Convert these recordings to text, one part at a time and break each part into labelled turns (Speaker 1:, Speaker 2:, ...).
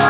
Speaker 1: All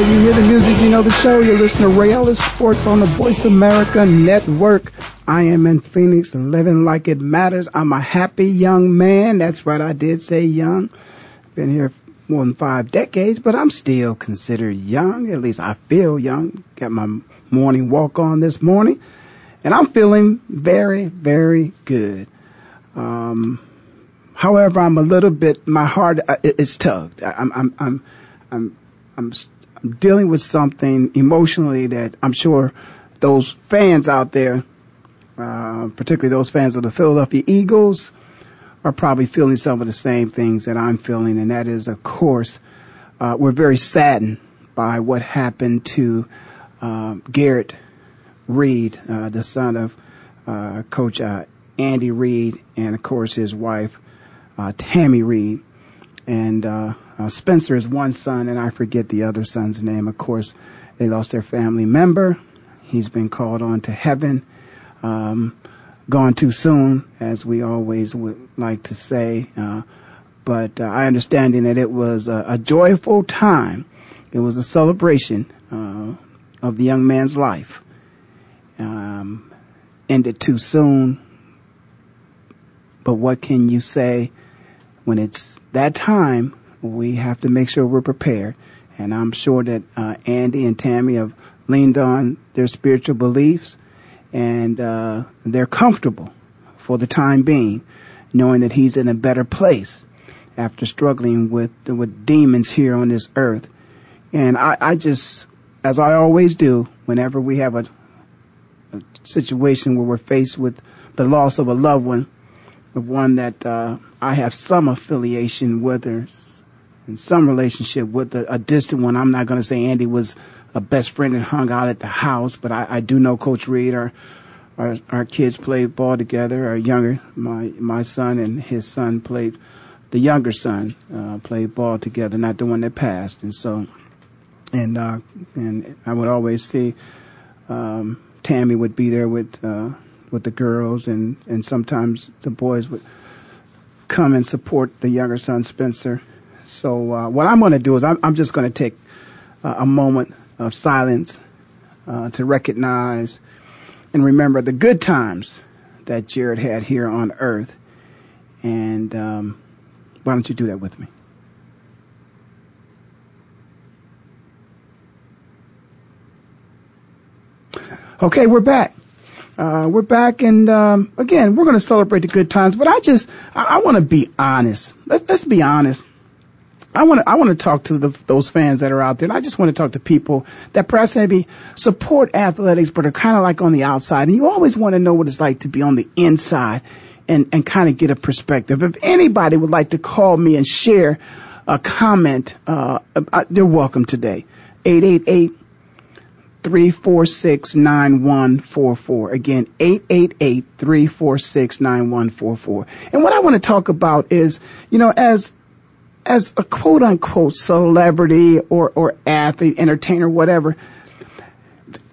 Speaker 1: right, you hear the music, you know the show. You're listening to Ray Ellis Sports on the Voice America Network. I am in Phoenix, living like it matters. I'm a happy young man. That's right, I did say young. Been here more than five decades, but I'm still considered young. At least I feel young. Got my morning walk on this morning, and I'm feeling very, very good. Um, however, I'm a little bit. My heart uh, is tugged. I'm, I'm, I'm, I'm I'm, I'm dealing with something emotionally that I'm sure those fans out there, uh, particularly those fans of the Philadelphia Eagles, are probably feeling some of the same things that I'm feeling, and that is, of course, uh, we're very saddened by what happened to uh, Garrett Reid, uh, the son of uh, Coach uh, Andy Reid, and of course his wife uh, Tammy Reid. And uh, Spencer is one son, and I forget the other son's name. Of course, they lost their family member. He's been called on to heaven, um, gone too soon, as we always would like to say. Uh, but uh, I understanding that it was a, a joyful time. It was a celebration uh, of the young man's life. Um, ended too soon. But what can you say when it's that time? We have to make sure we're prepared. And I'm sure that uh, Andy and Tammy have leaned on their spiritual beliefs and uh, they're comfortable for the time being, knowing that he's in a better place after struggling with with demons here on this earth. And I, I just, as I always do, whenever we have a, a situation where we're faced with the loss of a loved one, one that uh, I have some affiliation with or some relationship with a, a distant one. I'm not going to say Andy was a best friend and hung out at the house, but I, I do know Coach Reid. Our, our our kids played ball together. Our younger, my my son and his son played. The younger son uh, played ball together, not the one that passed. And so, and uh, and I would always see um, Tammy would be there with uh, with the girls, and and sometimes the boys would come and support the younger son Spencer. So uh, what I'm going to do is I'm, I'm just going to take uh, a moment of silence uh, to recognize and remember the good times that Jared had here on Earth. And um, why don't you do that with me? Okay, we're back. Uh, we're back, and um, again, we're going to celebrate the good times. But I just, I, I want to be honest. Let's let's be honest. I want to I want to talk to the, those fans that are out there, and I just want to talk to people that perhaps maybe support athletics, but are kind of like on the outside. And you always want to know what it's like to be on the inside, and and kind of get a perspective. If anybody would like to call me and share a comment, uh, uh, they're welcome today. Eight eight eight. 346-9144. Again, 888-346-9144. And what I want to talk about is, you know, as, as a quote unquote celebrity or, or athlete, entertainer, whatever,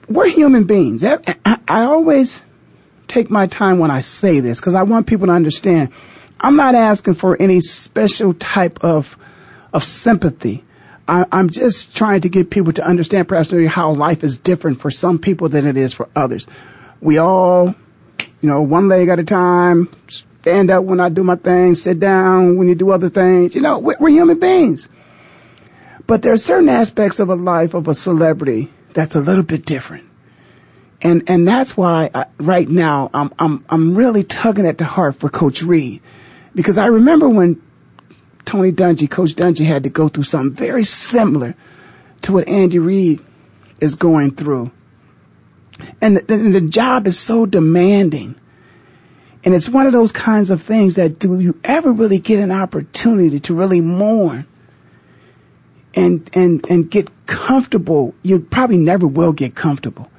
Speaker 1: we're human beings. I, always take my time when I say this because I want people to understand I'm not asking for any special type of of sympathy. I, I'm just trying to get people to understand perhaps how life is different for some people than it is for others. We all, you know, one leg at a time, stand up when I do my thing, sit down when you do other things. You know, we're, human beings. But there are certain aspects of a life of a celebrity that's a little bit different. And, and that's why I, right now I'm, I'm, I'm really tugging at the heart for Coach Reid. Because I remember when Tony Dungy, Coach Dungy had to go through something very similar to what Andy Reid is going through. And the, and the job is so demanding. And it's one of those kinds of things that do you ever really get an opportunity to really mourn and, and, and get comfortable? You probably never will get comfortable,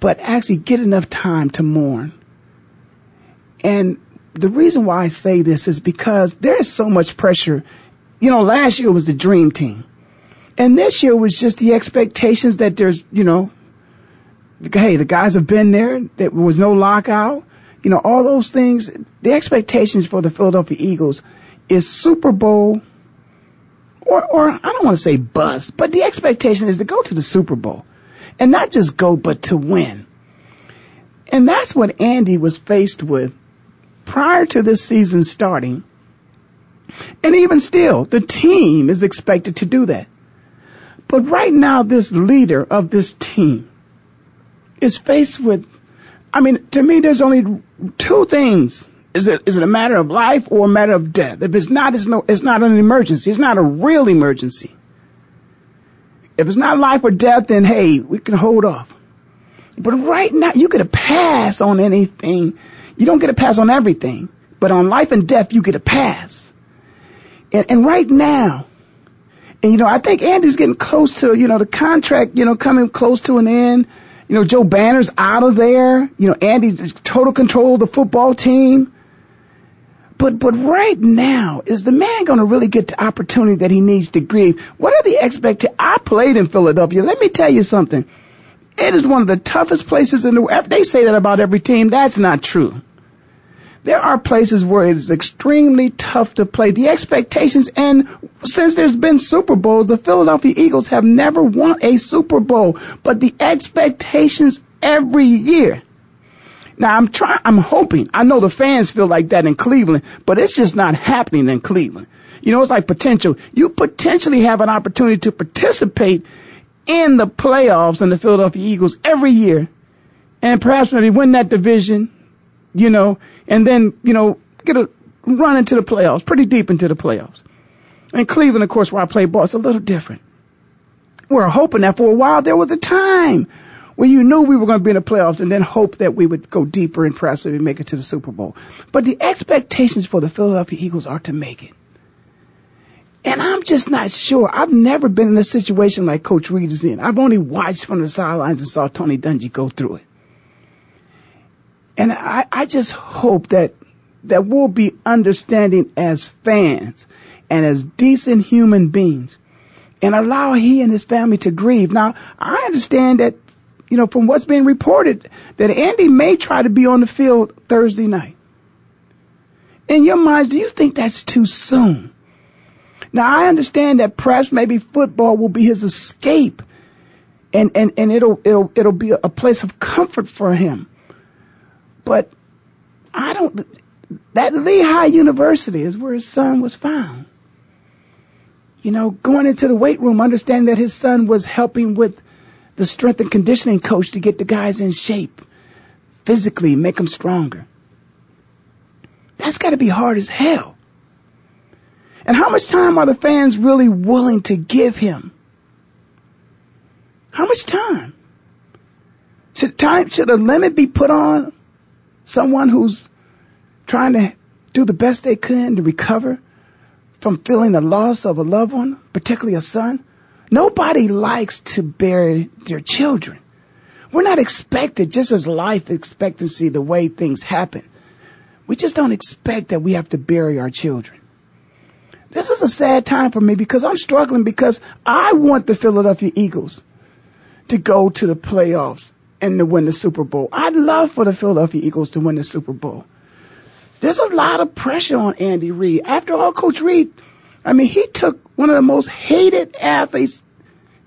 Speaker 1: but actually get enough time to mourn. And the reason why I say this is because there is so much pressure. You know, last year was the dream team. And this year was just the expectations that there's, you know, hey, the guys have been there. There was no lockout. You know, all those things. The expectations for the Philadelphia Eagles is Super Bowl or, or I don't want to say bust, but the expectation is to go to the Super Bowl and not just go, but to win. And that's what Andy was faced with prior to this season starting. And even still, the team is expected to do that. But right now, this leader of this team is faced with, I mean, to me, there's only two things. Is it, is it a matter of life or a matter of death? If it's not, it's no, it's not an emergency. It's not a real emergency. If it's not life or death, then hey, we can hold off. But right now, you get a pass on anything you don't get a pass on everything, but on life and death, you get a pass. And, and right now, and you know, I think Andy's getting close to, you know, the contract, you know, coming close to an end. You know, Joe Banner's out of there. You know, Andy's total control of the football team. But, but right now, is the man going to really get the opportunity that he needs to grieve? What are the expectations? I played in Philadelphia. Let me tell you something. It is one of the toughest places in the world. They say that about every team. That's not true. There are places where it is extremely tough to play. The expectations, and since there's been Super Bowls, the Philadelphia Eagles have never won a Super Bowl, but the expectations every year. Now I'm trying, I'm hoping, I know the fans feel like that in Cleveland, but it's just not happening in Cleveland. You know, it's like potential. You potentially have an opportunity to participate in the playoffs in the Philadelphia Eagles every year and perhaps maybe win that division, you know, and then, you know, get a run into the playoffs, pretty deep into the playoffs. And Cleveland, of course, where I play ball, it's a little different. We're hoping that for a while there was a time where you knew we were going to be in the playoffs and then hope that we would go deeper and perhaps maybe make it to the Super Bowl. But the expectations for the Philadelphia Eagles are to make it. And I'm just not sure. I've never been in a situation like Coach Reid is in. I've only watched from the sidelines and saw Tony Dungy go through it. And I, I just hope that that we'll be understanding as fans and as decent human beings and allow he and his family to grieve. Now, I understand that, you know, from what's being reported, that Andy may try to be on the field Thursday night. In your minds, do you think that's too soon? Now, I understand that perhaps maybe football will be his escape and, and, and it'll, it'll, it'll be a place of comfort for him. But I don't, that Lehigh University is where his son was found. You know, going into the weight room, understanding that his son was helping with the strength and conditioning coach to get the guys in shape physically, make them stronger. That's got to be hard as hell. And how much time are the fans really willing to give him? How much time? Should time, should a limit be put on someone who's trying to do the best they can to recover from feeling the loss of a loved one, particularly a son. Nobody likes to bury their children. We're not expected, just as life expectancy, the way things happen. We just don't expect that we have to bury our children. This is a sad time for me because I'm struggling because I want the Philadelphia Eagles to go to the playoffs and to win the Super Bowl. I'd love for the Philadelphia Eagles to win the Super Bowl. There's a lot of pressure on Andy Reid. After all, Coach Reid, I mean, he took one of the most hated athletes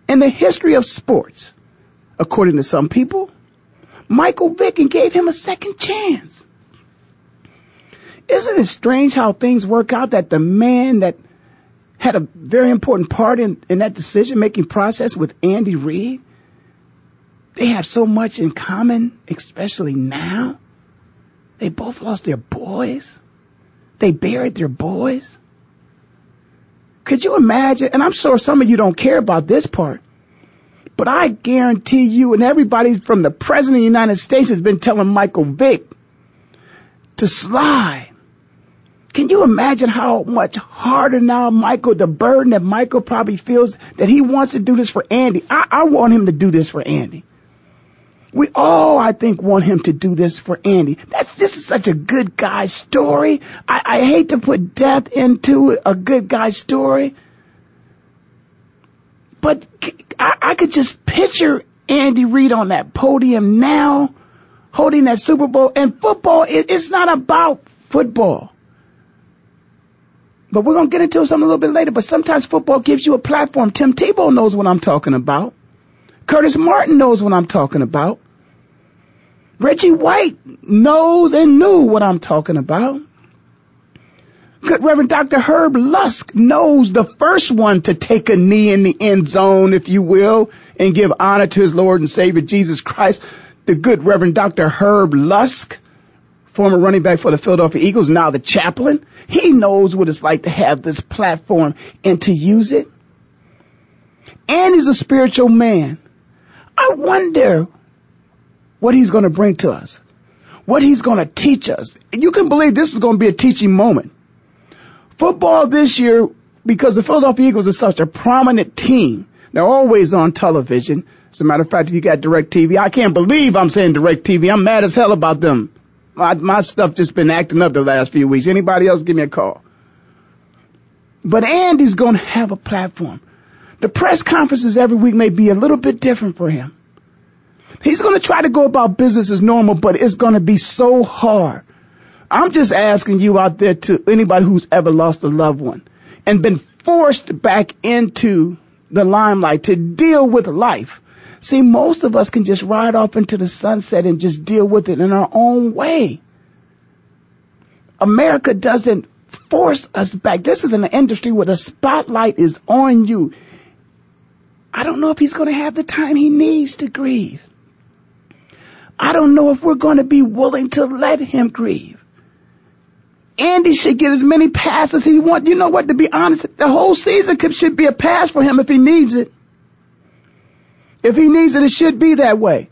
Speaker 1: in the history of sports, according to some people, Michael Vick, and gave him a second chance. Isn't it strange how things work out that the man that had a very important part in, in that decision making process with Andy Reid, they have so much in common, especially now. They both lost their boys. They buried their boys. Could you imagine? And I'm sure some of you don't care about this part, but I guarantee you and everybody from the President of the United States has been telling Michael Vick to slide. Can you imagine how much harder now Michael, the burden that Michael probably feels that he wants to do this for Andy? I, I want him to do this for Andy. We all, I think, want him to do this for Andy. That's just such a good guy story. I, I hate to put death into a good guy story. But I, I could just picture Andy Reid on that podium now, holding that Super Bowl. And football, it, it's not about football. But we're to get into something a little bit later. But sometimes football gives you a platform. Tim Tebow knows what I'm talking about. Curtis Martin knows what I'm talking about. Reggie White knows and knew what I'm talking about. Good Reverend Dr. Herb Lusk knows the first one to take a knee in the end zone, if you will, and give honor to his Lord and Savior Jesus Christ. The good Reverend Dr. Herb Lusk, former running back for the Philadelphia Eagles, now the chaplain. He knows what it's like to have this platform and to use it. And he's a spiritual man. I wonder what he's going to bring to us, what he's going to teach us. You can believe this is going to be a teaching moment. Football this year, because the Philadelphia Eagles are such a prominent team, they're always on television. As a matter of fact, if you got DirecTV, I can't believe I'm saying DirecTV. I'm mad as hell about them. My, my stuff just been acting up the last few weeks. Anybody else give me a call? But Andy's going to have a platform. The press conferences every week may be a little bit different for him. He's going to try to go about business as normal, but it's going to be so hard. I'm just asking you out there to anybody who's ever lost a loved one and been forced back into the limelight to deal with life. See, most of us can just ride off into the sunset and just deal with it in our own way. America doesn't force us back. This is an industry where the spotlight is on you. I don't know if he's going to have the time he needs to grieve. I don't know if we're going to be willing to let him grieve. Andy should get as many passes he wants. You know what? To be honest, the whole season could, should be a pass for him if he needs it. If he needs it, it should be that way.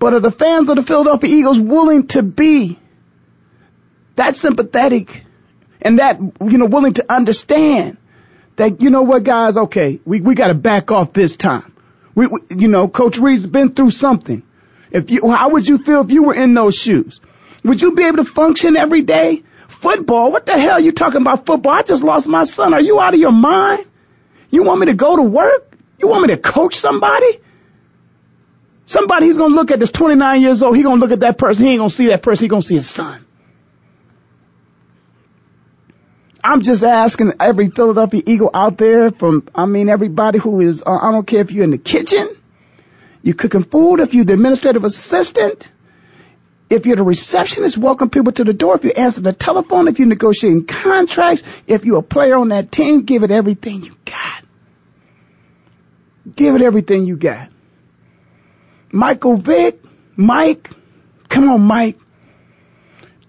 Speaker 1: But are the fans of the Philadelphia Eagles willing to be that sympathetic and that, you know, willing to understand that, you know what, guys, okay, we, we got to back off this time. We, we, you know, Coach Reid's been through something. If you, how would you feel if you were in those shoes? Would you be able to function every day? Football? What the hell are you talking about football? I just lost my son. Are you out of your mind? You want me to go to work? You want me to coach somebody? Somebody he's gonna look at this 29 years old. He gonna look at that person. He ain't gonna see that person. He gonna see his son. I'm just asking every Philadelphia Eagle out there from, I mean, everybody who is, uh, I don't care if you're in the kitchen, you're cooking food, if you're the administrative assistant, if you're the receptionist, welcome people to the door, if you answer the telephone, if you're negotiating contracts, if you're a player on that team, give it everything you got. Give it everything you got. Michael Vick, Mike, come on, Mike.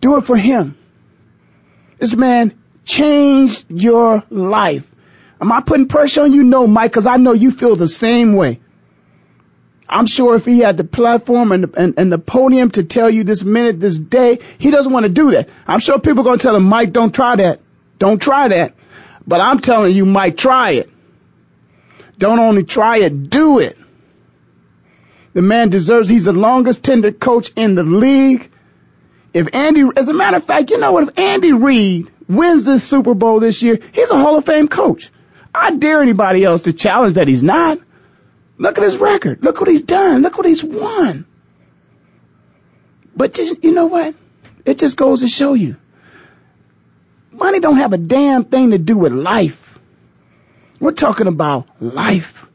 Speaker 1: Do it for him. This man changed your life. Am I putting pressure on you? No, Mike, because I know you feel the same way. I'm sure if he had the platform and, and, and the podium to tell you this minute, this day, he doesn't want to do that. I'm sure people are going to tell him, Mike, don't try that. Don't try that. But I'm telling you, Mike, try it. Don't only try it, do it. The man deserves, he's the longest tenured coach in the league. If Andy, as a matter of fact, you know what? If Andy Reid wins this Super Bowl this year, he's a Hall of Fame coach. I dare anybody else to challenge that he's not. Look at his record. Look what he's done. Look what he's won. But you, you know what? It just goes to show you. Money don't have a damn thing to do with life. We're talking about life.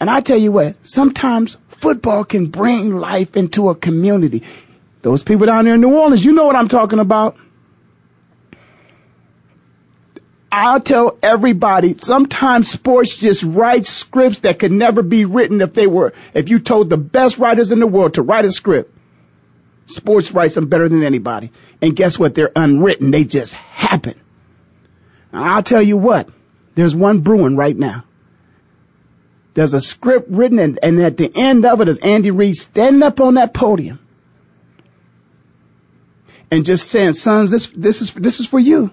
Speaker 1: And I tell you what, sometimes football can bring life into a community. Those people down there in New Orleans, you know what I'm talking about. I'll tell everybody, sometimes sports just write scripts that could never be written if they were, if you told the best writers in the world to write a script. Sports writes them better than anybody. And guess what? They're unwritten. They just happen. And I'll tell you what, there's one brewing right now. There's a script written and, and at the end of it is Andy Reid standing up on that podium and just saying, sons, this, this is, this is for you.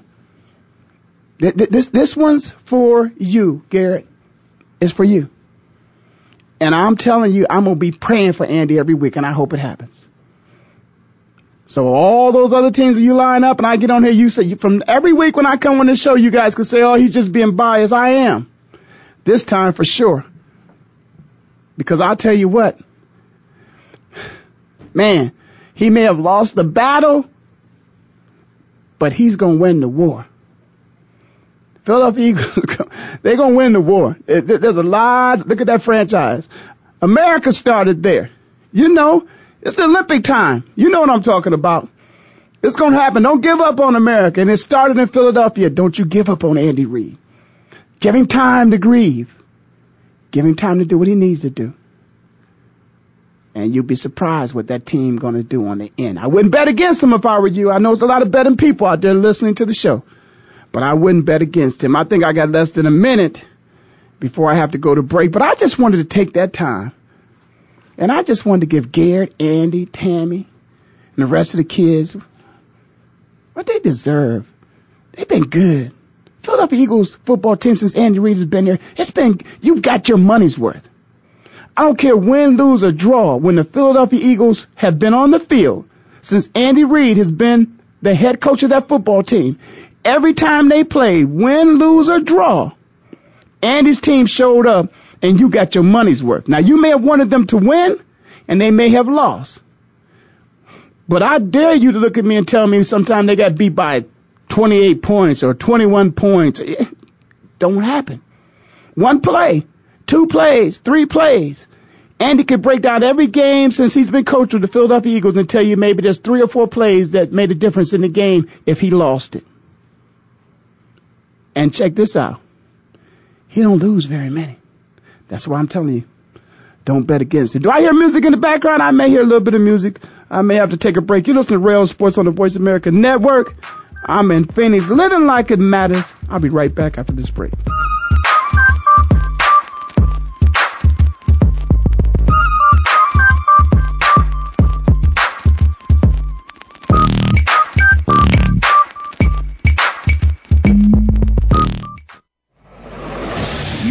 Speaker 1: This, this one's for you, Garrett. It's for you. And I'm telling you, I'm going to be praying for Andy every week and I hope it happens. So all those other teams that you line up and I get on here, you say from every week when I come on this show, you guys can say, oh, he's just being biased. I am. This time for sure. Because I'll tell you what, man, he may have lost the battle, but he's going to win the war. Philadelphia Eagles, they're going to win the war. There's a lot. Look at that franchise. America started there. You know, it's the Olympic time. You know what I'm talking about. It's going to happen. Don't give up on America. And it started in Philadelphia. Don't you give up on Andy Reid. Give him time to grieve. Give him time to do what he needs to do. And you'll be surprised what that team going to do on the end. I wouldn't bet against him if I were you. I know there's a lot of betting people out there listening to the show but I wouldn't bet against him. I think I got less than a minute before I have to go to break, but I just wanted to take that time. And I just wanted to give Garrett, Andy, Tammy, and the rest of the kids what they deserve. They've been good. Philadelphia Eagles football team since Andy Reid has been there, it's been, you've got your money's worth. I don't care win, lose, or draw. When the Philadelphia Eagles have been on the field since Andy Reid has been the head coach of that football team, every time they played, win, lose, or draw, Andy's team showed up and you got your money's worth. Now you may have wanted them to win and they may have lost. But I dare you to look at me and tell me sometime they got beat by 28 points or 21 points. It don't happen. One play, two plays, three plays. Andy could break down every game since he's been coach with the Philadelphia Eagles and tell you maybe there's three or four plays that made a difference in the game if he lost it. And check this out. He don't lose very many. That's why I'm telling you. Don't bet against him. Do I hear music in the background? I may hear a little bit of music. I may have to take a break. You listen to Ray Ellis Sports on the Voice America Network. I'm in Phoenix, living like it matters. I'll be right back after this break.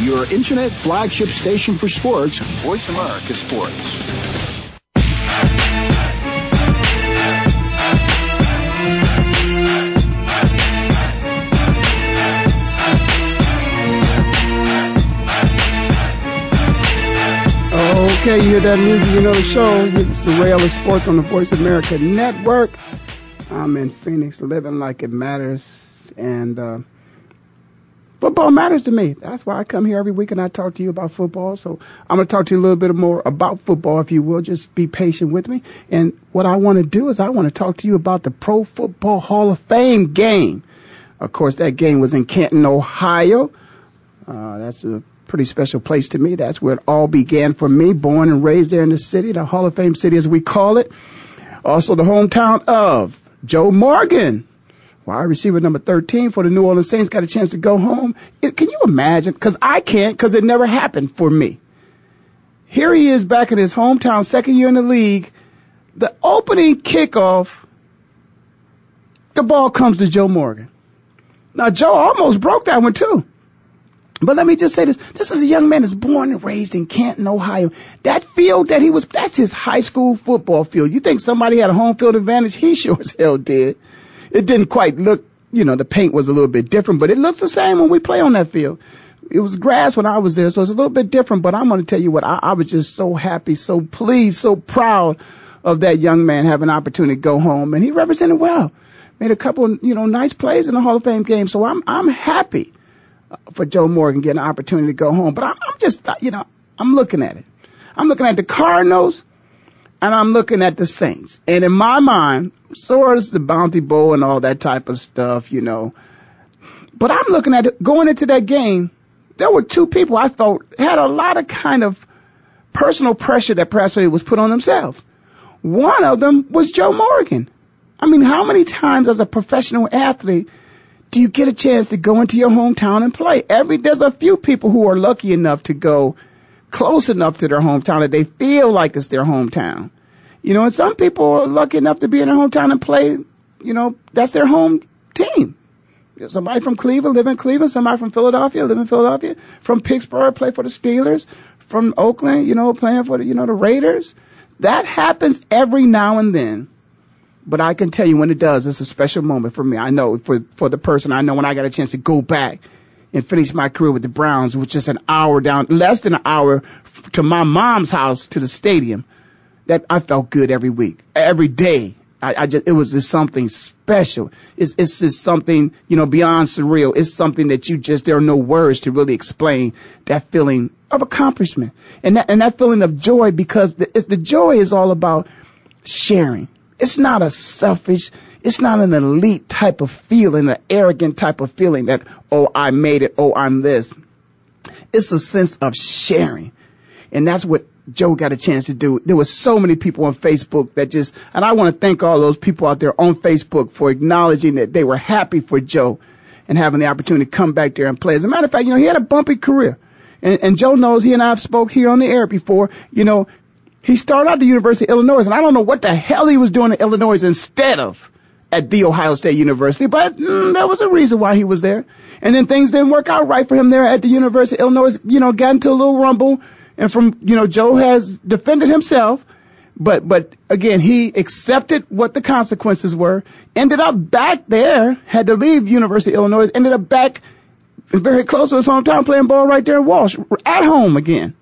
Speaker 2: your internet flagship station for sports, Voice America Sports.
Speaker 1: Okay, you hear that music, you know the show. It's the Ray Ellis Sports on the Voice America Network. I'm in Phoenix, living like it matters, and uh, football matters to me. That's why I come here every week and I talk to you about football. So I'm going to talk to you a little bit more about football, if you will. Just be patient with me. And what I want to do is I want to talk to you about the Pro Football Hall of Fame game. Of course, that game was in Canton, Ohio. Uh, that's a pretty special place to me. That's where it all began for me, born and raised there in the city, the Hall of Fame city as we call it. Also the hometown of Joe Morgan, wide receiver number 13 for the New Orleans Saints, got a chance to go home. It, can you imagine? Because I can't, because it never happened for me. Here he is back in his hometown, second year in the league. The opening kickoff, the ball comes to Joe Morgan. Now, Joe almost broke that one too. But let me just say this. This is a young man that's born and raised in Canton, Ohio. That field that he was, that's his high school football field. You think somebody had a home field advantage? He sure as hell did. It didn't quite look, you know, the paint was a little bit different, but it looks the same when we play on that field. It was grass when I was there, so it's a little bit different, but I'm going to tell you what, I, I was just so happy, so pleased, so proud of that young man having an opportunity to go home, and he represented well. Made a couple, you know, nice plays in the Hall of Fame game, so I'm, I'm happy for Joe Morgan getting an opportunity to go home. But I'm, I'm just, you know, I'm looking at it. I'm looking at the Cardinals and I'm looking at the Saints. And in my mind, so is the Bounty Bowl and all that type of stuff, you know. But I'm looking at it, going into that game, there were two people I felt had a lot of kind of personal pressure that perhaps was put on themselves. One of them was Joe Morgan. I mean, how many times as a professional athlete do you get a chance to go into your hometown and play? Every there's a few people who are lucky enough to go close enough to their hometown that they feel like it's their hometown. You know, and some people are lucky enough to be in their hometown and play, you know, that's their home team. Somebody from Cleveland live in Cleveland, somebody from Philadelphia live in Philadelphia, from Pittsburgh play for the Steelers, from Oakland, you know, playing for the, you know, the Raiders. That happens every now and then. But I can tell you when it does, it's a special moment for me. I know for, for the person, I know when I got a chance to go back and finish my career with the Browns, which is an hour down, less than an hour to my mom's house to the stadium, that I felt good every week, every day. I, I just, it was just something special. It's, it's just something, you know, beyond surreal. It's something that you just, there are no words to really explain that feeling of accomplishment and that, and that feeling of joy because the, the joy is all about sharing it's not a selfish, it's not an elite type of feeling, an arrogant type of feeling that, oh, I made it, oh, I'm this. It's a sense of sharing. And that's what Joe got a chance to do. There were so many people on Facebook that just, and I want to thank all those people out there on Facebook for acknowledging that they were happy for Joe and having the opportunity to come back there and play. As a matter of fact, you know, he had a bumpy career. And, and Joe knows he and I have spoke here on the air before. You know, he started out at the University of Illinois, and I don't know what the hell he was doing in Illinois instead of at the Ohio State University, but mm, there was a reason why he was there. And then things didn't work out right for him there at the University of Illinois. You know, got into a little rumble, and from you know, Joe has defended himself, but but again, he accepted what the consequences were. Ended up back there, had to leave University of Illinois. Ended up back very close to his hometown, playing ball right there in Walsh, at home again.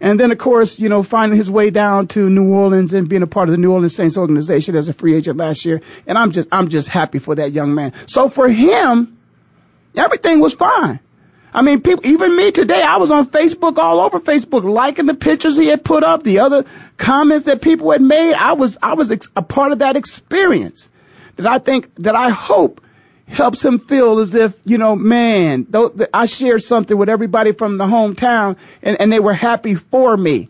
Speaker 1: And then, of course, you know, finding his way down to New Orleans and being a part of the New Orleans Saints organization as a free agent last year. And I'm just, I'm just happy for that young man. So for him, everything was fine. I mean, people, even me today, I was on Facebook, all over Facebook, liking the pictures he had put up, the other comments that people had made. I was, I was a part of that experience that I think, that I hope helps him feel as if, you know, man, I shared something with everybody from the hometown and, and they were happy for me.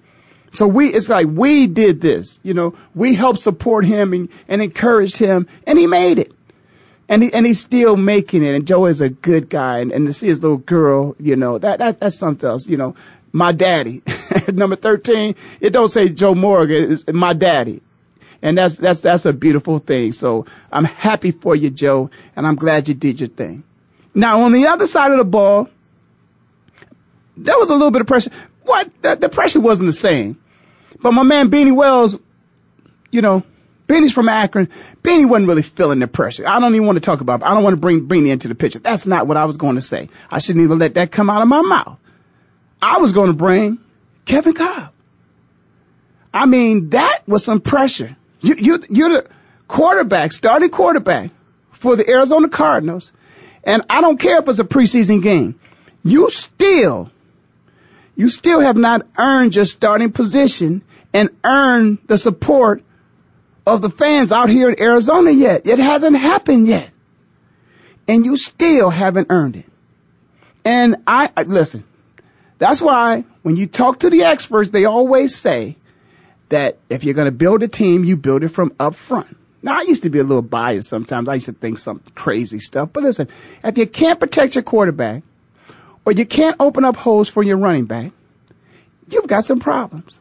Speaker 1: So we, it's like we did this, you know, we helped support him and, and encouraged him and he made it. And he, and he's still making it. And Joe is a good guy. And, and to see his little girl, you know, that, that, that's something else, you know. My daddy, number 13, it don't say Joe Morgan, it's my daddy. And that's, that's, that's a beautiful thing. So I'm happy for you, Joe, and I'm glad you did your thing. Now, on the other side of the ball, there was a little bit of pressure. What? The, the pressure wasn't the same. But my man Beanie Wells, you know, Beanie's from Akron. Beanie wasn't really feeling the pressure. I don't even want to talk about it. I don't want to bring Beanie into the picture. That's not what I was going to say. I shouldn't even let that come out of my mouth. I was going to bring Kevin Kolb. I mean, that was some pressure. You, you, you're the quarterback, starting quarterback for the Arizona Cardinals, and I don't care if it's a preseason game. You still, you still have not earned your starting position and earned the support of the fans out here in Arizona yet. It hasn't happened yet. And you still haven't earned it. And I, listen, that's why when you talk to the experts, they always say that if you're going to build a team, you build it from up front. Now, I used to be a little biased sometimes. I used to think some crazy stuff. But listen, if you can't protect your quarterback or you can't open up holes for your running back, you've got some problems.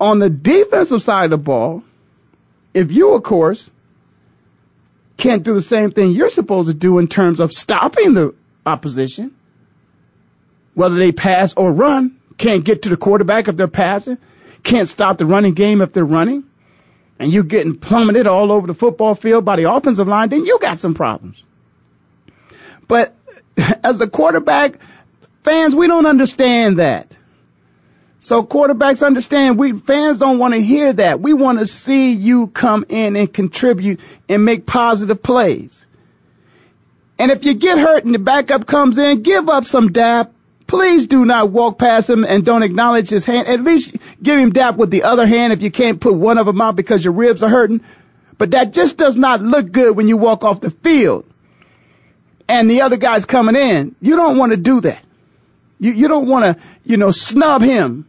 Speaker 1: On the defensive side of the ball, if you, of course, can't do the same thing you're supposed to do in terms of stopping the opposition, whether they pass or run, can't get to the quarterback if they're passing, can't stop the running game if they're running, and you're getting plummeted all over the football field by the offensive line, then you got some problems. But as a quarterback, fans, we don't understand that. So quarterbacks understand we fans don't want to hear that. We want to see you come in and contribute and make positive plays. And if you get hurt and the backup comes in, give up some dap. Please do not walk past him and don't acknowledge his hand. At least give him dap with the other hand if you can't put one of them out because your ribs are hurting. But that just does not look good when you walk off the field and the other guy's coming in. You don't want to do that. You, you don't want to, you know, snub him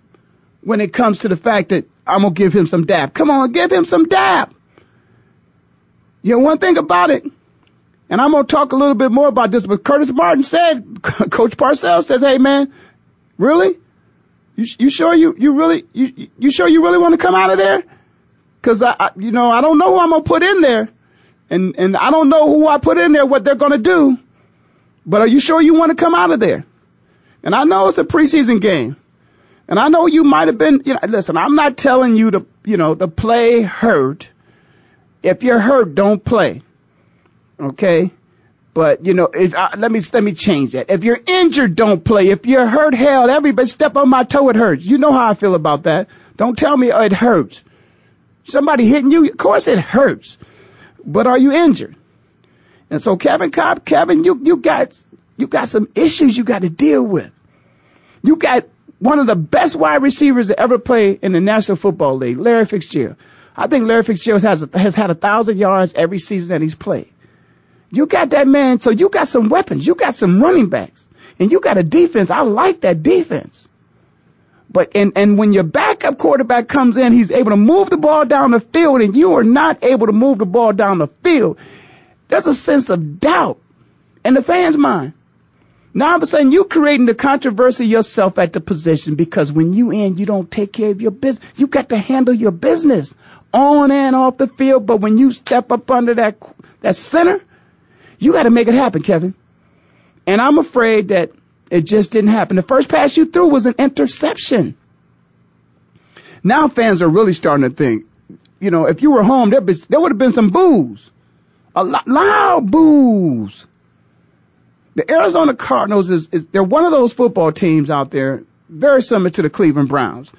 Speaker 1: when it comes to the fact that I'm going to give him some dap. Come on, give him some dap. You know, one thing about it, and I'm going to talk a little bit more about this, but Curtis Martin said, Coach Parcells says, hey man, really? You, you sure you, you really, you, you sure you really want to come out of there? Cause I, I, you know, I don't know who I'm going to put in there. And, and I don't know who I put in there, what they're going to do. But are you sure you want to come out of there? And I know it's a preseason game. And I know you might have been, you know, listen, I'm not telling you to, you know, to play hurt. If you're hurt, don't play. Okay? But, you know, if, uh, let me, let me change that. If you're injured, don't play. If you're hurt, hell, everybody step on my toe, it hurts. You know how I feel about that. Don't tell me oh, it hurts. Somebody hitting you, of course it hurts. But are you injured? And so Kevin Kolb, Kevin, you, you got, you got some issues you got to deal with. You got one of the best wide receivers to ever play in the National Football League, Larry Fitzgerald. I think Larry Fitzgerald has has had a thousand yards every season that he's played. You got that man, so you got some weapons, you got some running backs, and you got a defense. I like that defense. But and and when your backup quarterback comes in, he's able to move the ball down the field, and you are not able to move the ball down the field. There's a sense of doubt in the fans' mind. Now all of a sudden you're creating the controversy yourself at the position because when you in, you don't take care of your business. You got to handle your business on and off the field. But when you step up under that, that center, you got to make it happen, Kevin. And I'm afraid that it just didn't happen. The first pass you threw was an interception. Now fans are really starting to think, you know, if you were home, there, there would have been some boos. A lot, loud boos. The Arizona Cardinals is, is they're one of those football teams out there, very similar to the Cleveland Browns.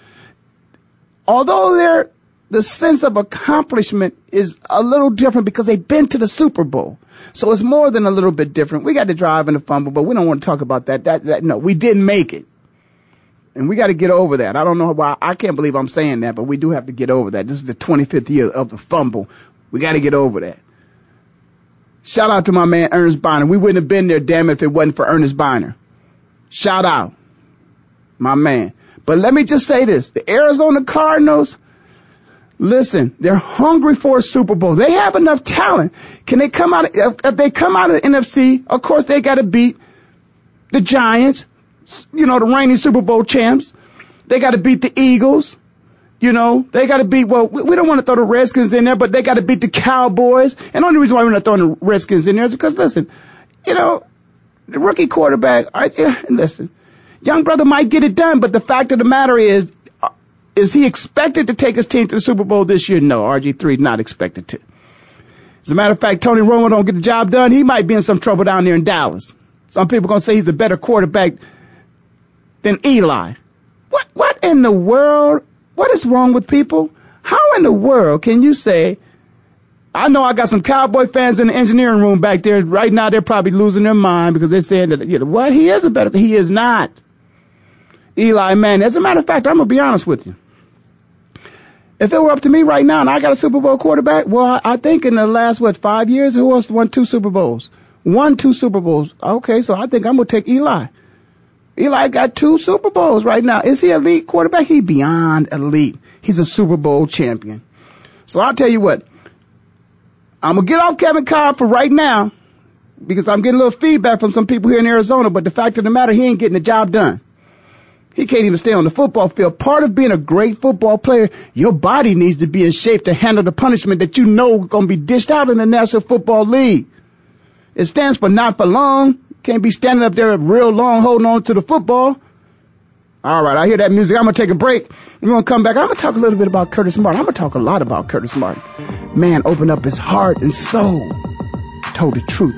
Speaker 1: Although they're the sense of accomplishment is a little different because they've been to the Super Bowl. So it's more than a little bit different. We got to drive and the fumble, but we don't want to talk about that. That, that, no, we didn't make it. And we got to get over that. I don't know why, I can't believe I'm saying that, but we do have to get over that. This is the 25th year of the fumble. We got to get over that. Shout out to my man Ernest Byner. We wouldn't have been there, damn it, if it wasn't for Ernest Byner. Shout out. My man. But let me just say this. The Arizona Cardinals, listen, they're hungry for a Super Bowl. They have enough talent. Can they come out, if, if they come out of the NFC, of course they gotta beat the Giants, you know, the reigning Super Bowl champs. They gotta beat the Eagles. You know, they got to beat, well, we, we don't want to throw the Redskins in there, but they got to beat the Cowboys. And the only reason why we're not throwing the Redskins in there is because, listen, you know, the rookie quarterback, I, yeah, listen, young brother might get it done, but the fact of the matter is, is he expected to take his team to the Super Bowl this year? No, RG3 is not expected to. As a matter of fact, Tony Romo don't get the job done, he might be in some trouble down there in Dallas. Some people gonna say he's a better quarterback than Eli. What, what in the world What is wrong with people? How in the world can you say, I know I got some cowboy fans in the engineering room back there. Right now, they're probably losing their mind because they're saying that, you know, what? He is a better, he is not. Eli Manning. As a matter of fact, I'm to be honest with you. If it were up to me right now and I got a Super Bowl quarterback, well, I think in the last, what, five years, who else won two Super Bowls? Won two Super Bowls. Okay, so I think I'm going to take Eli. Eli got two Super Bowls right now. Is he elite quarterback? He beyond elite. He's a Super Bowl champion. So I'll tell you what. I'm gonna get off Kevin Kolb for right now because I'm getting a little feedback from some people here in Arizona, but the fact of the matter, he ain't getting the job done. He can't even stay on the football field. Part of being a great football player, your body needs to be in shape to handle the punishment that you know going to be dished out in the National Football League. It stands for not for long. Can't be standing up there real long holding on to the football. All right, I hear that music. I'm gonna take a break. We're gonna come back. I'm gonna talk a little bit about Curtis Martin. I'm gonna talk a lot about Curtis Martin. Man opened up his heart and soul, told the truth.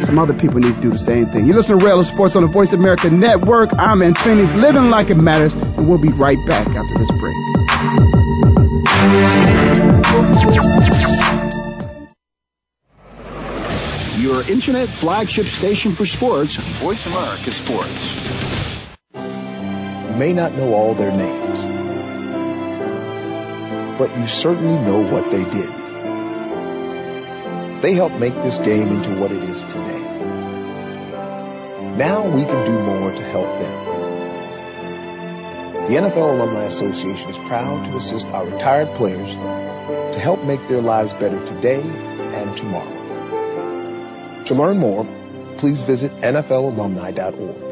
Speaker 1: Some other people need to do the same thing. You listen to Ray Ellis Sports on the Voice America Network. I'm in Phoenix, living like it matters, and we'll be right back after this break.
Speaker 2: Your internet flagship station for sports, Voice America Sports.
Speaker 3: You may not know all their names, but you certainly know what they did. They helped make this game into what it is today. Now we can do more to help them. The NFL Alumni Association is proud to assist our retired players to help make their lives better today and tomorrow. To learn more, please visit NFLalumni.org.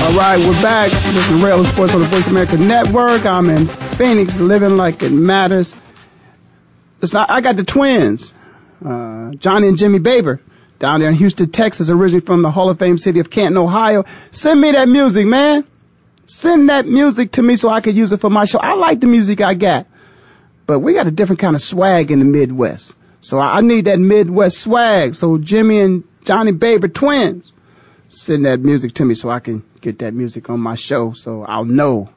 Speaker 1: All right, we're back. This is Ray Ellis Sports on the Voice America Network. I'm in Phoenix, living like it matters. Listen, I I got the twins, uh, Johnny and Jimmy Baber, down there in Houston, Texas, originally from the Hall of Fame city of Canton, Ohio. Send me that music, man. Send that music to me so I could use it for my show. I like the music I got, but we got a different kind of swag in the Midwest. So I need that Midwest swag. So Jimmy and Johnny Baber, twins, send that music to me so I can get that music on my show so I'll know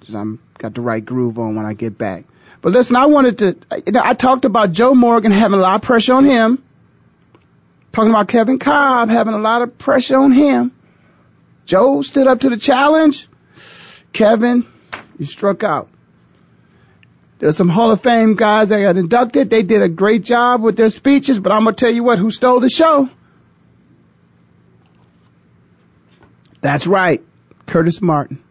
Speaker 1: that I'm got the right groove on when I get back. But listen, I wanted to, you know, I talked about Joe Morgan having a lot of pressure on him. Talking about Kevin Kolb having a lot of pressure on him. Joe stood up to the challenge. Kevin, you struck out. There's some Hall of Fame guys that got inducted. They did a great job with their speeches, but I'm gonna tell you what, who stole the show? That's right, Curtis Martin.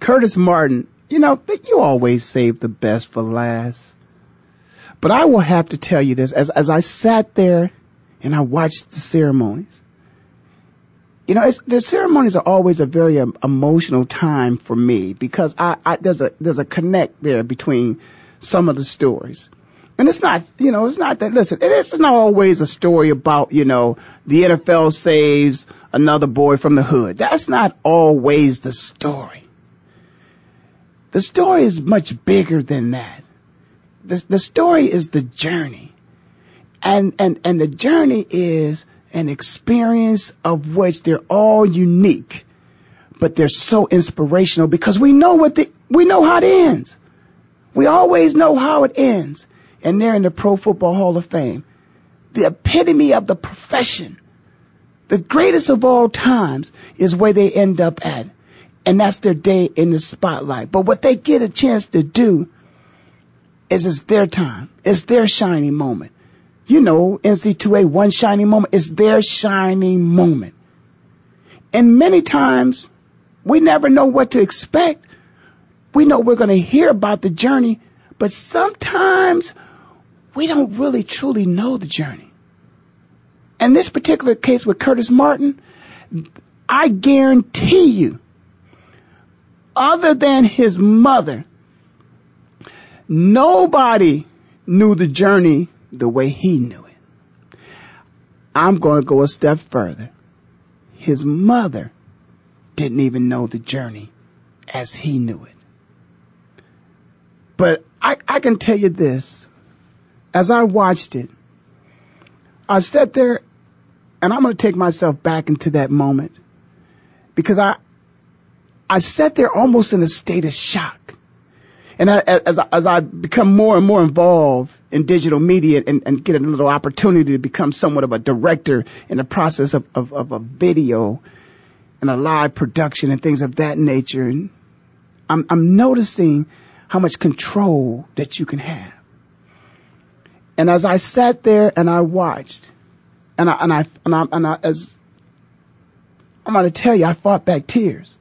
Speaker 1: Curtis Martin, you know, that you always save the best for last. But I will have to tell you this, as, as I sat there and I watched the ceremonies, you know, it's, the ceremonies are always a very um, emotional time for me because I, I, there's a, there's a connect there between some of the stories. And it's not, you know, it's not that, listen, it is not always a story about, you know, the NFL saves another boy from the hood. That's not always the story. The story is much bigger than that. The, the story is the journey. And, and, and the journey is an experience of which they're all unique, but they're so inspirational because we know what the, we know how it ends. We always know how it ends. And they're in the Pro Football Hall of Fame. The epitome of the profession. The greatest of all times is where they end up at. And that's their day in the spotlight. But what they get a chance to do is it's their time. It's their shining moment. You know, NC2A, one shining moment is their shining moment. And many times we never know what to expect. We know we're going to hear about the journey, but sometimes we don't really truly know the journey. In this particular case with Curtis Martin, I guarantee you, other than his mother, nobody knew the journey the way he knew it. I'm going to go a step further. His mother didn't even know the journey as he knew it. But I, I can tell you this. As I watched it, I sat there and I'm going to take myself back into that moment because I, I sat there almost in a state of shock. And I, as, I, as I become more and more involved in digital media and, and get a little opportunity to become somewhat of a director in the process of, of, of a video and a live production and things of that nature, and I'm, I'm noticing how much control that you can have. And as I sat there and I watched, and I and I and I, and I as I'm to tell you, I fought back tears.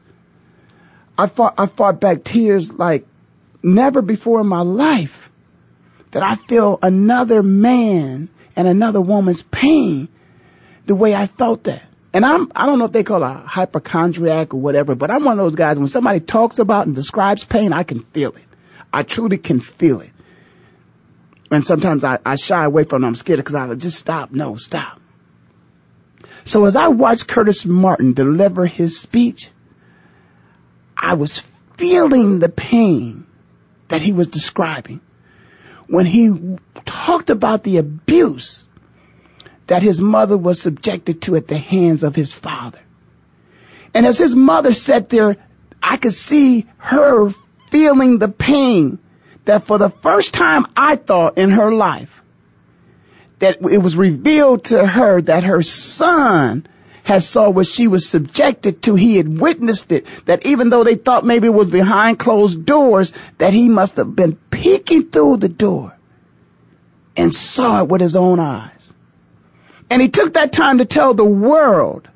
Speaker 1: I fought I fought back tears like never before in my life that I feel another man and another woman's pain the way I felt that. And I'm, I don't know if they call it a hypochondriac or whatever, but I'm one of those guys when somebody talks about and describes pain, I can feel it. I truly can feel it. And sometimes I, I shy away from it. I'm scared because I just stop. No, stop. So as I watched Curtis Martin deliver his speech, I was feeling the pain that he was describing when he talked about the abuse that his mother was subjected to at the hands of his father. And as his mother sat there, I could see her feeling the pain that for the first time I thought in her life that it was revealed to her that her son had saw what she was subjected to. He had witnessed it. That even though they thought maybe it was behind closed doors, that he must have been peeking through the door and saw it with his own eyes. And he took that time to tell the world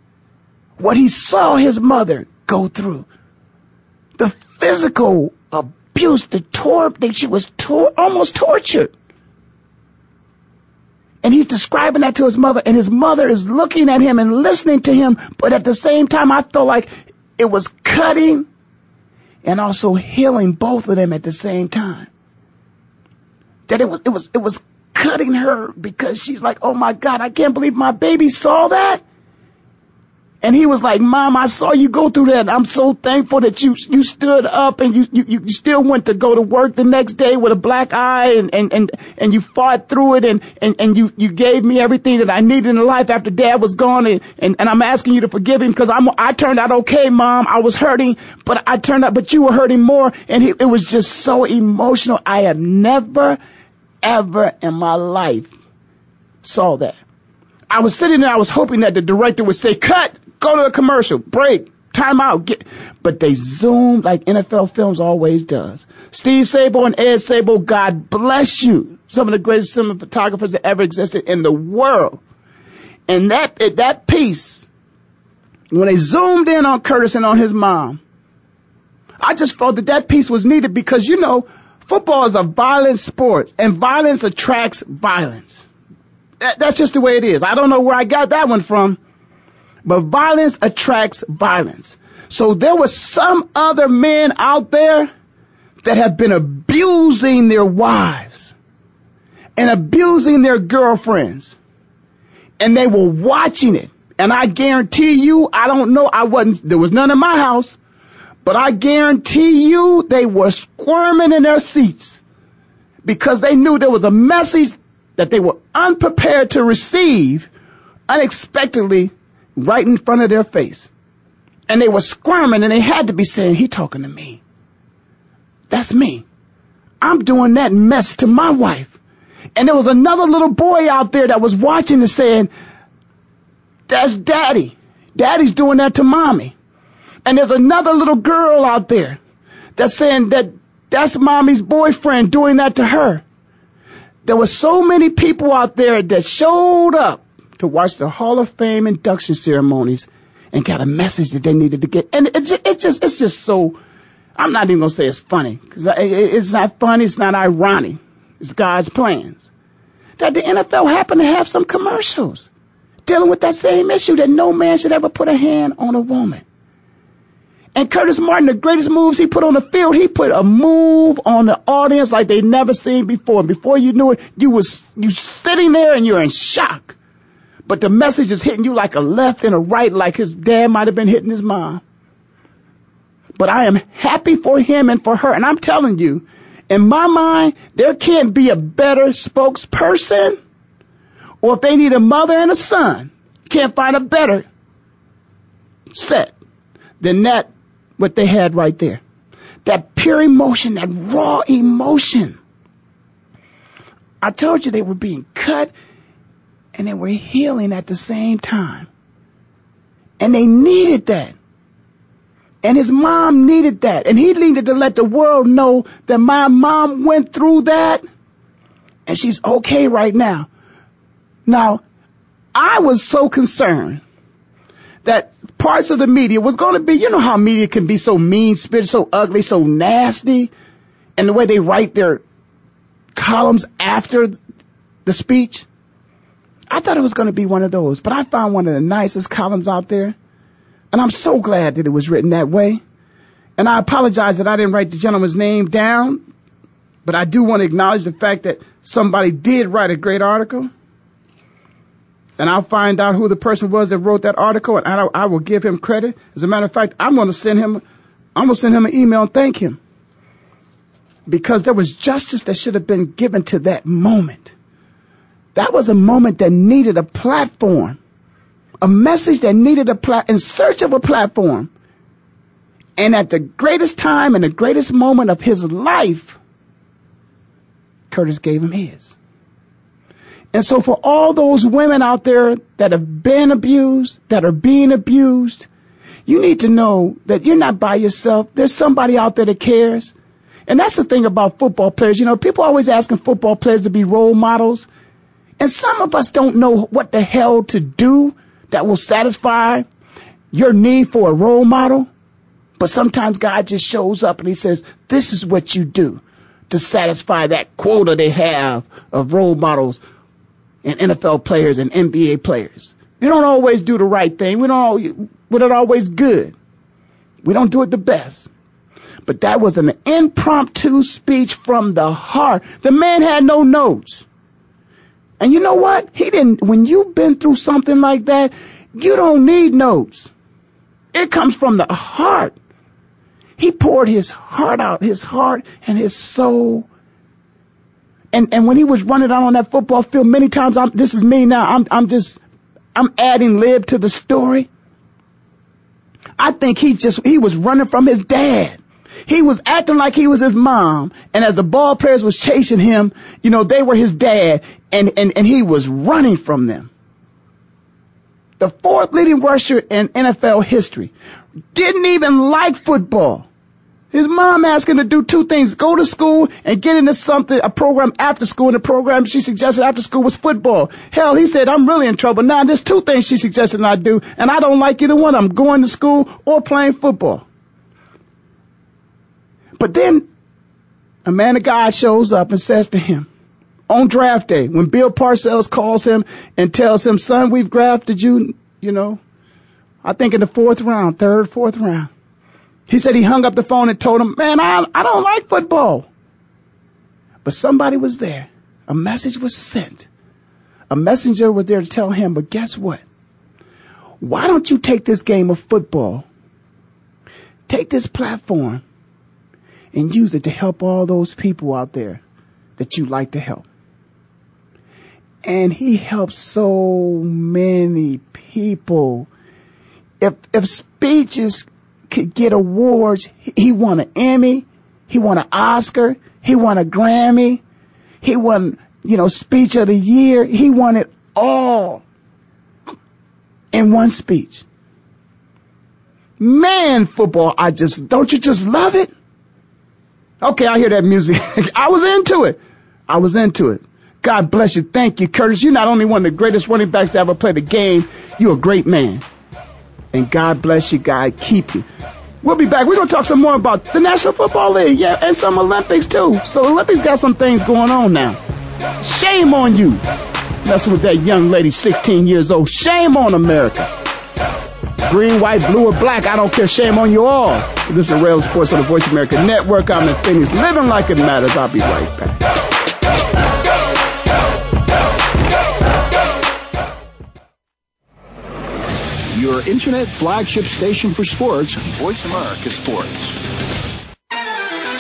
Speaker 1: what he saw his mother go through. The physical abuse, the tor- she was tor- almost tortured. And he's describing that to his mother, and his mother is looking at him and listening to him, but at the same time, I felt like it was cutting and also healing both of them at the same time. That it was, it was, it was cutting her because she's like, oh my God, I can't believe my baby saw that. And he was like, Mom, I saw you go through that. I'm so thankful that you you stood up and you, you, you still went to go to work the next day with a black eye and, and, and, and you fought through it and, and, and you, you gave me everything that I needed in life after dad was gone and, and, and I'm asking you to forgive him because I'm I turned out okay, Mom. I was hurting, but I turned out but you were hurting more and he, it was just so emotional. I have never ever in my life saw that. I was sitting there, I was hoping that the director would say, cut, go to a commercial, break, time out. Get, but they zoomed like NFL films always does. Steve Sabol and Ed Sabol, God bless you. Some of the greatest cinematographers that ever existed in the world. And that, that piece, when they zoomed in on Curtis and on his mom, I just felt that that piece was needed because, you know, football is a violent sport and violence attracts violence. That, that's just the way it is. I don't know where I got that one from, but violence attracts violence. So there were some other men out there that have been abusing their wives. and abusing their girlfriends. And they were watching it. And I guarantee you, I don't know, I wasn't, there was none in my house, but I guarantee you they were squirming in their seats because they knew there was a message that they were unprepared to receive unexpectedly right in front of their face. And they were squirming and they had to be saying, he talking to me. That's me. I'm doing that mess to my wife. And there was another little boy out there that was watching and saying, that's daddy. Daddy's doing that to mommy. And there's another little girl out there that's saying that that's mommy's boyfriend doing that to her. There were so many people out there that showed up to watch the Hall of Fame induction ceremonies and got a message that they needed to get. And it, it, it just, it's just so, I'm not even going to say it's funny because it's not funny. It's not ironic. It's God's plans. That the NFL happened to have some commercials dealing with that same issue that no man should ever put a hand on a woman. And Curtis Martin, the greatest moves he put on the field, he put a move on the audience like they never seen before. And before you knew it, you was you sitting there and you're in shock. But the message is hitting you like a left and a right, like his dad might have been hitting his mom. But I am happy for him and for her. And I'm telling you, in my mind, there can't be a better spokesperson. Or if they need a mother and a son, can't find a better set than that what they had right there. That pure emotion, that raw emotion. I told you they were being cut and they were healing at the same time. And they needed that. And his mom needed that. And he needed to let the world know that my mom went through that and she's okay right now. Now, I was so concerned that parts of the media was going to be, you know how media can be so mean spirited, so ugly, so nasty, and the way they write their columns after the speech. I thought it was going to be one of those, but I found one of the nicest columns out there, and I'm so glad that it was written that way. And I apologize that I didn't write the gentleman's name down, but I do want to acknowledge the fact that somebody did write a great article and I'll find out who the person was that wrote that article, and I, I will give him credit. As a matter of fact, I'm going to send him, I'm going to send him an email and thank him because there was justice that should have been given to that moment. That was a moment that needed a platform, a message that needed a plat in search of a platform. And at the greatest time and the greatest moment of his life, Curtis gave him his. And so for all those women out there that have been abused, that are being abused, you need to know that you're not by yourself. There's somebody out there that cares. And that's the thing about football players. You know, people always asking football players to be role models. And some of us don't know what the hell to do that will satisfy your need for a role model. But sometimes God just shows up and he says, this is what you do to satisfy that quota they have of role models and NFL players and NBA players. We don't always do the right thing. We don't, we're not always good. We don't do it the best. But that was an impromptu speech from the heart. The man had no notes. And you know what? He didn't, when you've been through something like that, you don't need notes. It comes from the heart. He poured his heart out, his heart and his soul and and when he was running out on that football field, many times I'm this is me now. I'm I'm just I'm adding lib to the story. I think he just he was running from his dad. He was acting like he was his mom, and as the ball players was chasing him, you know, they were his dad, and and and he was running from them. The fourth leading rusher in NFL history didn't even like football. His mom asked him to do two things, go to school and get into something, a program after school, and the program she suggested after school was football. Hell, he said, I'm really in trouble now. There's two things she suggested I do, and I don't like either one. I'm going to school or playing football. But then a man of God shows up and says to him, on draft day, when Bill Parcells calls him and tells him, son, we've drafted you, you know, I think in the fourth round, third, fourth round. He said he hung up the phone and told him, man, I, I don't like football. But somebody was there A message was sent. A messenger was there to tell him, but guess what? Why don't you take this game of football, take this platform, and use it to help all those people out there that you like to help? And he helped so many people. If, if speeches could get awards, he won an Emmy, he won an Oscar, he won a Grammy, he won, you know, speech of the year. He won it all in one speech. Man, football, I just, don't you just love it? Okay, I hear that music. I was into it. I was into it. God bless you. Thank you, Curtis. You're not only one of the greatest running backs to ever play the game, you're a great man. And God bless you, God keep you. We'll be back. We're going to talk some more about the National Football League, yeah, and some Olympics too. So Olympics got some things going on now. Shame on you. Messing with that young lady, 16 years old. Shame on America. Green, white, blue, or black, I don't care. Shame on you all. This is the Ray Ellis Sports on the Voice America Network. I'm in Phoenix, living like it matters. I'll be right back.
Speaker 2: Your internet flagship station for sports, Voice America Sports.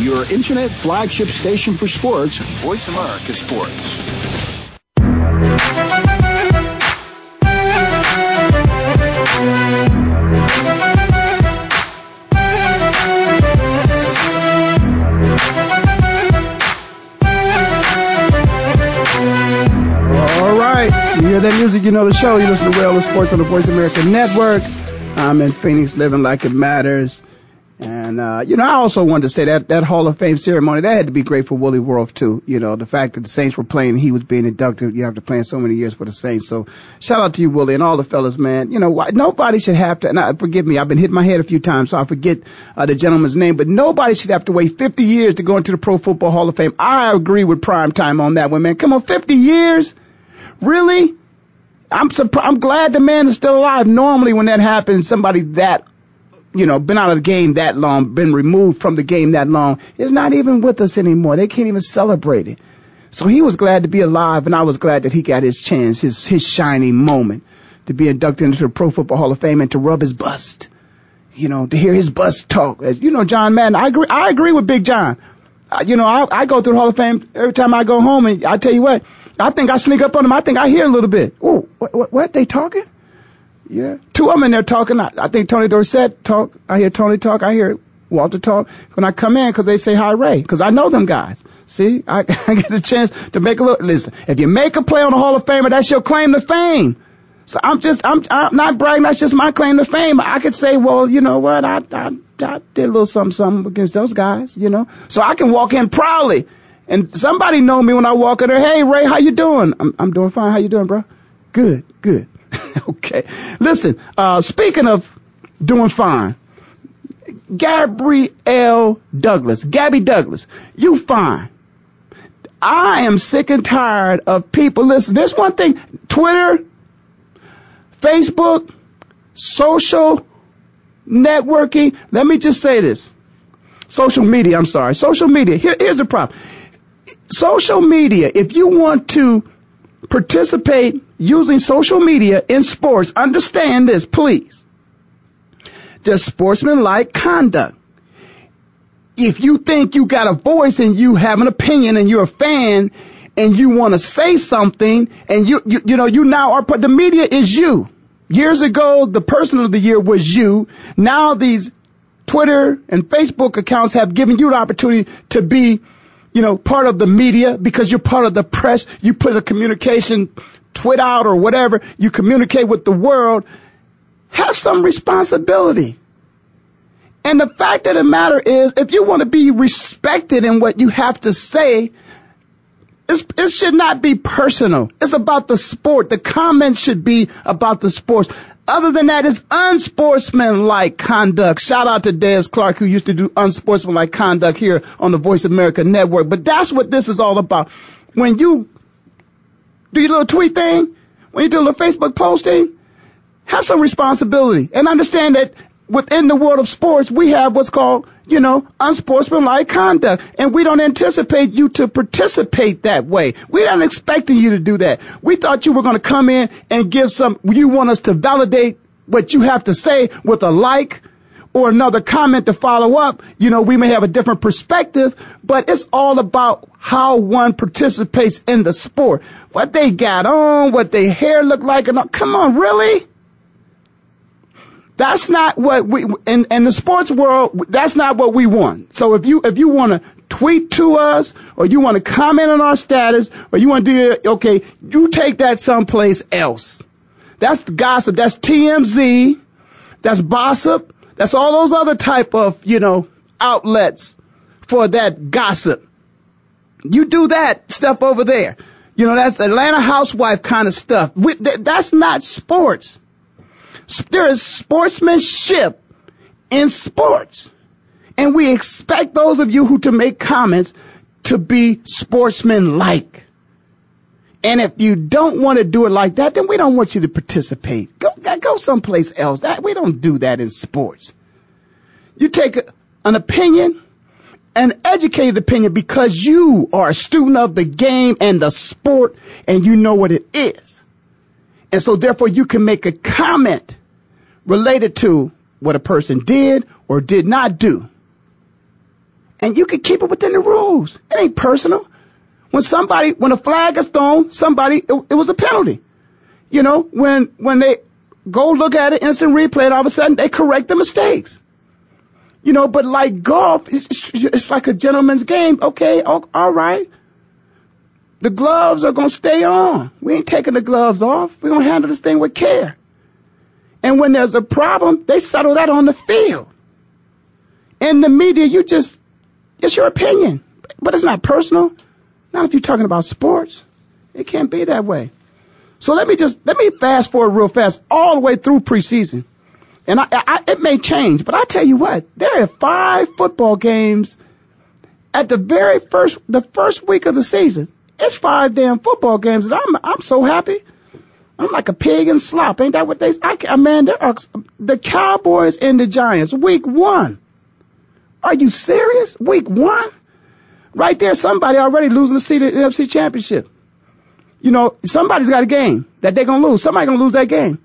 Speaker 2: Your internet flagship station for sports, Voice America Sports.
Speaker 1: All right, you hear that music, you know the show. You listen to Ray Ellis Sports on the Voice America Network. I'm in Phoenix, living like it matters. And, uh, you know, I also wanted to say that that Hall of Fame ceremony, that had to be great for Willie Roaf too. You know, the fact that the Saints were playing, he was being inducted, you after playing so many years for the Saints. So shout out to you, Willie, and all the fellas, man. You know, nobody should have to, and I, forgive me, I've been hitting my head a few times, so I forget, uh, the gentleman's name, but nobody should have to wait 50 years to go into the Pro Football Hall of Fame. I agree with prime time on that one, man. Come on, 50 years? Really? I'm surprised, I'm glad the man is still alive. Normally when that happens, somebody that you know, been out of the game that long, been removed from the game that long, is not even with us anymore. They can't even celebrate it. So he was glad to be alive, and I was glad that he got his chance, his his shining moment, to be inducted into the Pro Football Hall of Fame and to rub his bust. You know, to hear his bust talk. As you know, John Madden, I agree. I agree with Big John. Uh, you know, I, I go through the Hall of Fame every time I go home, and I tell you what, I think I sneak up on him. I think I hear a little bit. Oh, what, what, what they talking? Yeah. Two in there talking. I, I think Tony Dorsett talk. I hear Tony talk. I hear Walter talk. When I come in, because they say hi Ray, because I know them guys. See, I, I get a chance to make a look. Listen, if you make a play on the Hall of Famer, that's your claim to fame. So I'm just, I'm, I'm not bragging. That's just my claim to fame. I could say, well, you know what? I, I, I did a little something, something against those guys, you know. So I can walk in proudly, and somebody know me when I walk in there. Hey, Ray, how you doing? I'm, I'm doing fine. How you doing, bro? Good, good. okay. Listen, uh, speaking of doing fine, Gabrielle Douglas, Gabby Douglas, you fine. I am sick and tired of people. Listen, there's one thing Twitter, Facebook, social networking. Let me just say this. Social media, I'm sorry. Social media. Here, here's the problem. Social media, if you want to participate using social media in sports, understand this, please. There's sportsmanlike conduct. If you think you got a voice and you have an opinion and you're a fan and you want to say something and you, you, you know, you now are, the media is you. Years ago, the person of the year was you. Now these Twitter and Facebook accounts have given you the opportunity to be, you know, part of the media because you're part of the press. You put a communication tweet out or whatever. You communicate with the world. Have some responsibility. And the fact of the matter is, if you want to be respected in what you have to say, it should not be personal. It's about the sport. The comments should be about the sports. Other than that, it's unsportsmanlike conduct. Shout out to Des Clark, who used to do unsportsmanlike conduct here on the Voice America Network. But that's what this is all about. When you do your little tweet thing, when you do a little Facebook posting, have some responsibility and understand that within the world of sports, we have what's called you know, unsportsmanlike conduct. And we don't anticipate you to participate that way. We're not expecting you to do that. We thought you were going to come in and give some, you want us to validate what you have to say with a like or another comment to follow up. You know, we may have a different perspective, but it's all about how one participates in the sport. What they got on, what their hair look like, and all. come on, really? That's not what we in, in the sports world. That's not what we want. So if you if you want to tweet to us or you want to comment on our status or you want to do it, okay, you take that someplace else. That's gossip. That's TMZ. That's gossip. That's all those other type of you know outlets for that gossip. You do that stuff over there. You know that's Atlanta housewife kind of stuff. We, th- that's not sports. There is sportsmanship in sports. And we expect those of you who to make comments to be sportsmanlike. And if you don't want to do it like that, then we don't want you to participate. Go, go someplace else. That, we don't do that in sports. You take a, an opinion, an educated opinion because you are a student of the game and the sport and you know what it is. And so therefore you can make a comment related to what a person did or did not do. And you can keep it within the rules. It ain't personal. When somebody, when a flag is thrown, somebody, it, it was a penalty. You know, when, when they go look at it, instant replay, and all of a sudden they correct the mistakes. You know, but like golf, it's, it's like a gentleman's game. Okay, all right. The gloves are going to stay on. We ain't taking the gloves off. We're going to handle this thing with care. And when there's a problem, they settle that on the field. In the media, you just, it's your opinion. But it's not personal. Not if you're talking about sports. It can't be that way. So let me just, let me fast forward real fast all the way through preseason. And I, I, it may change, but I tell you what, there are five football games at the very first, the first week of the season. It's five damn football games, and I'm I'm so happy. I'm like a pig in slop. Ain't that what they? Say? I man, there are the Cowboys and the Giants. Week one. Are you serious? Week one? Right there, somebody already losing the seat the NFC Championship. You know, somebody's got a game that they're gonna lose. Somebody's gonna lose that game.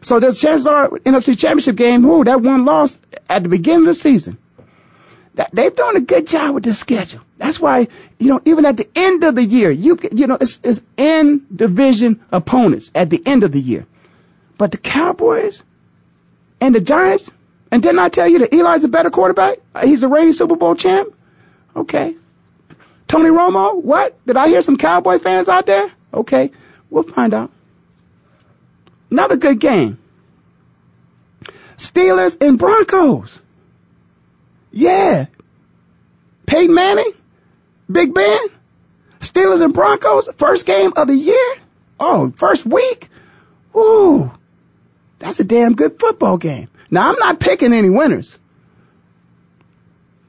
Speaker 1: So there's chances are NFC Championship game. Who that one lost at the beginning of the season. That, they've done a good job with this schedule. That's why, you know, even at the end of the year, you you know, it's, it's in division opponents at the end of the year. But the Cowboys and the Giants, and didn't I tell you that Eli's a better quarterback? Uh, he's a reigning Super Bowl champ. Okay. Tony Romo, what? Did I hear some Cowboy fans out there? Okay. We'll find out. Another good game. Steelers and Broncos. Yeah. Peyton Manning, Big Ben, Steelers and Broncos, first game of the year. Oh, first week. Ooh, that's a damn good football game. Now I'm not picking any winners,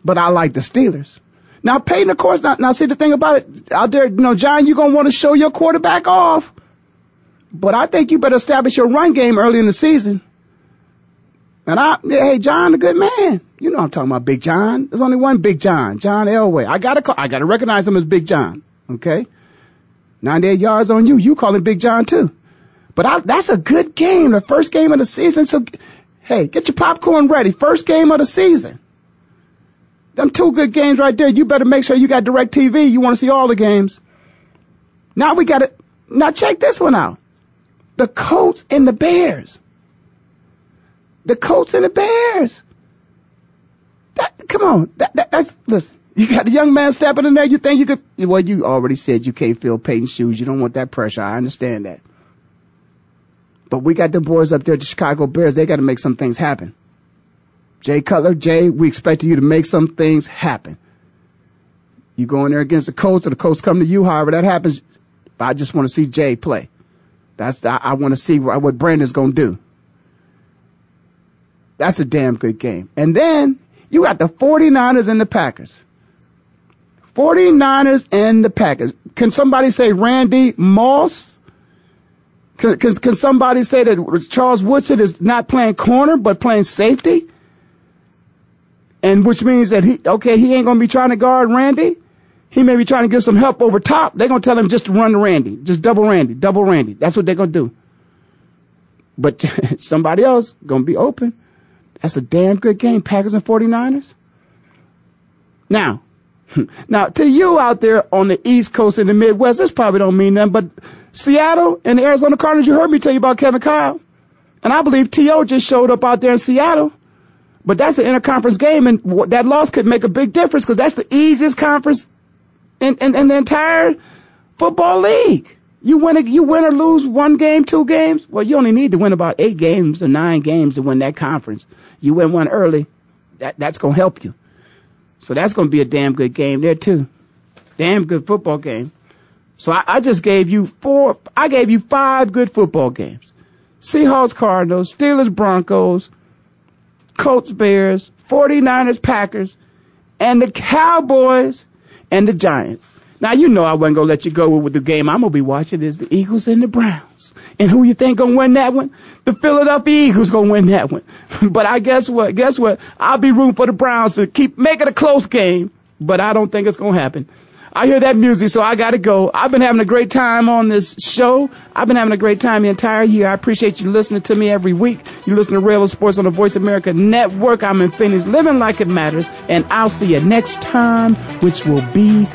Speaker 1: but I like the Steelers. Now, Peyton, of course, now, now see the thing about it out there, you know, John, you're going to want to show your quarterback off. But I think you better establish your run game early in the season. And I, hey, John, a good man. You know I'm talking about Big John. There's only one Big John, John Elway. I gotta call, I gotta recognize him as Big John. Okay? 98 yards on you. You call him Big John too. But I, that's a good game. The first game of the season. So, hey, get your popcorn ready. First game of the season. Them two good games right there. You better make sure you got direct TV. You want to see all the games. Now we got it. Now check this one out. The Colts and the Bears. The Colts and the Bears. That, come on. That, that, that's, listen. You got a young man stepping in there. You think you could, well, you already said you can't fill Peyton's shoes. You don't want that pressure. I understand that. But we got the boys up there, the Chicago Bears. They got to make some things happen. Jay Cutler, Jay, we expect you to make some things happen. You go in there against the Colts or the Colts come to you, however that happens. I just want to see Jay play. That's, I, I want to see what, what Brandon's to do. That's a damn good game. And then you got the 49ers and the Packers. 49ers and the Packers. Can somebody say Randy Moss? Can, can, can somebody say that Charles Woodson is not playing corner but playing safety? And which means that he, okay, he ain't gonna be trying to guard Randy. He may be trying to give some help over top. They're gonna tell him just to run to Randy. Just double Randy, double Randy. That's what they're gonna do. But somebody else gonna be open. That's a damn good game, Packers and 49ers. Now, now to you out there on the East Coast and the Midwest, this probably don't mean nothing, but Seattle and the Arizona Cardinals, you heard me tell you about Kevin Kyle. And I believe T.O. just showed up out there in Seattle. But that's an interconference game, and that loss could make a big difference because that's the easiest conference in, in, in the entire football league. You win, a, you win or lose one game, two games. Well, you only need to win about eight games or nine games to win that conference. You win one early, that that's gonna help you. So that's gonna be a damn good game there too. Damn good football game. So I, I just gave you four. I gave you five good football games. Seahawks, Cardinals, Steelers, Broncos, Colts, Bears, 49ers, Packers, and the Cowboys and the Giants. Now you know I wasn't gonna let you go with the game I'm gonna be watching is the Eagles and the Browns. And who you think gonna win that one? The Philadelphia Eagles gonna win that one. but I guess what? Guess what? I'll be rooting for the Browns to keep making a close game, but I don't think it's gonna happen. I hear that music, so I gotta go. I've been having a great time on this show. I've been having a great time the entire year. I appreciate you listening to me every week. You listen to Ray Ellis Sports on the Voice America Network. I'm in Phoenix, living like it matters, and I'll see you next time, which will be